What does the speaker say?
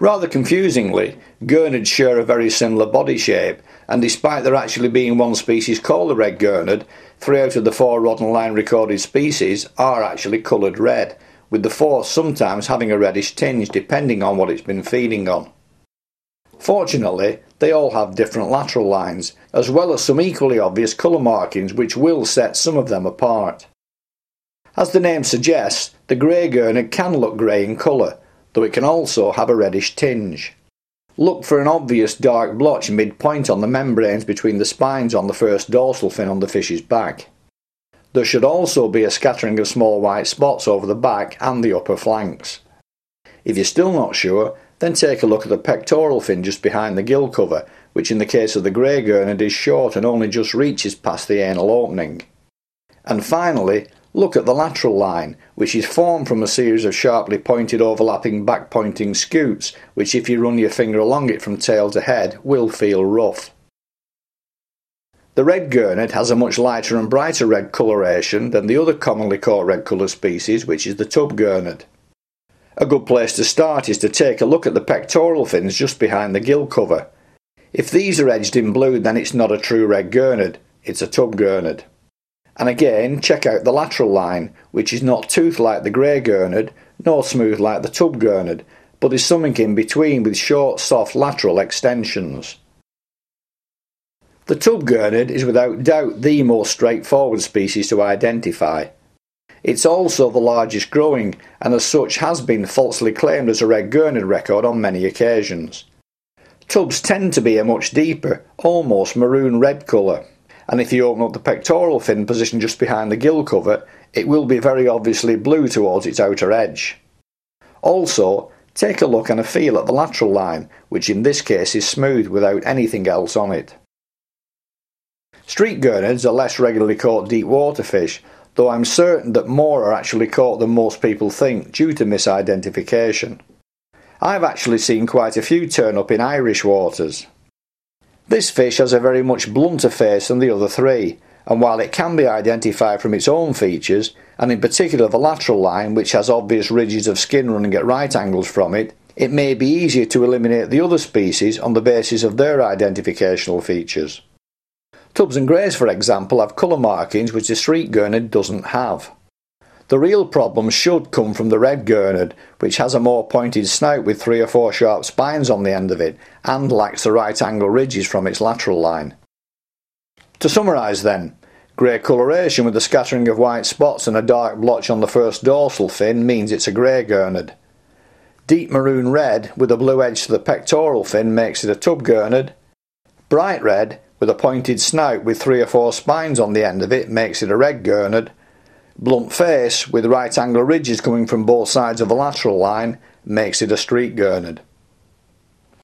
Rather confusingly, gurnards share a very similar body shape, and despite there actually being one species called the red gurnard, three out of the four rod and line recorded species are actually coloured red, with the fourth sometimes having a reddish tinge depending on what it's been feeding on. Fortunately, they all have different lateral lines, as well as some equally obvious colour markings which will set some of them apart. As the name suggests, the grey gurnard can look grey in colour, though it can also have a reddish tinge. Look for an obvious dark blotch midpoint on the membranes between the spines on the first dorsal fin on the fish's back. There should also be a scattering of small white spots over the back and the upper flanks. If you're still not sure, then take a look at the pectoral fin just behind the gill cover, which in the case of the grey gurnard is short and only just reaches past the anal opening. And finally, Look at the lateral line, which is formed from a series of sharply pointed overlapping back pointing scutes, which if you run your finger along it from tail to head will feel rough. The red gurnard has a much lighter and brighter red coloration than the other commonly caught red colour species, which is the tub gurnard. A good place to start is to take a look at the pectoral fins just behind the gill cover. If these are edged in blue, then it's not a true red gurnard, it's a tub gurnard. And again, check out the lateral line, which is not toothed like the grey gurnard, nor smooth like the tub gurnard, but is something in between with short, soft lateral extensions. The tub gurnard is without doubt the most straightforward species to identify. It's also the largest growing, and as such has been falsely claimed as a red gurnard record on many occasions. Tubs tend to be a much deeper, almost maroon red colour and if you open up the pectoral fin position just behind the gill cover, it will be very obviously blue towards its outer edge. Also, take a look and a feel at the lateral line, which in this case is smooth without anything else on it. Streaked gurnards are less regularly caught deep water fish, though I'm certain that more are actually caught than most people think due to misidentification. I've actually seen quite a few turn up in Irish waters. This fish has a very much blunter face than the other three, and while it can be identified from its own features, and in particular the lateral line which has obvious ridges of skin running at right angles from it, it may be easier to eliminate the other species on the basis of their identificational features. Tubs and Greys, for example, have colour markings which the streaked gurnard doesn't have. The real problem should come from the red gurnard, which has a more pointed snout with three or four sharp spines on the end of it, and lacks the right angle ridges from its lateral line. To summarise then, grey coloration with a scattering of white spots and a dark blotch on the first dorsal fin means it's a grey gurnard. Deep maroon red with a blue edge to the pectoral fin makes it a tub gurnard. Bright red with a pointed snout with three or four spines on the end of it makes it a red gurnard Blunt face with right angle ridges coming from both sides of the lateral line makes it a streaked gurnard.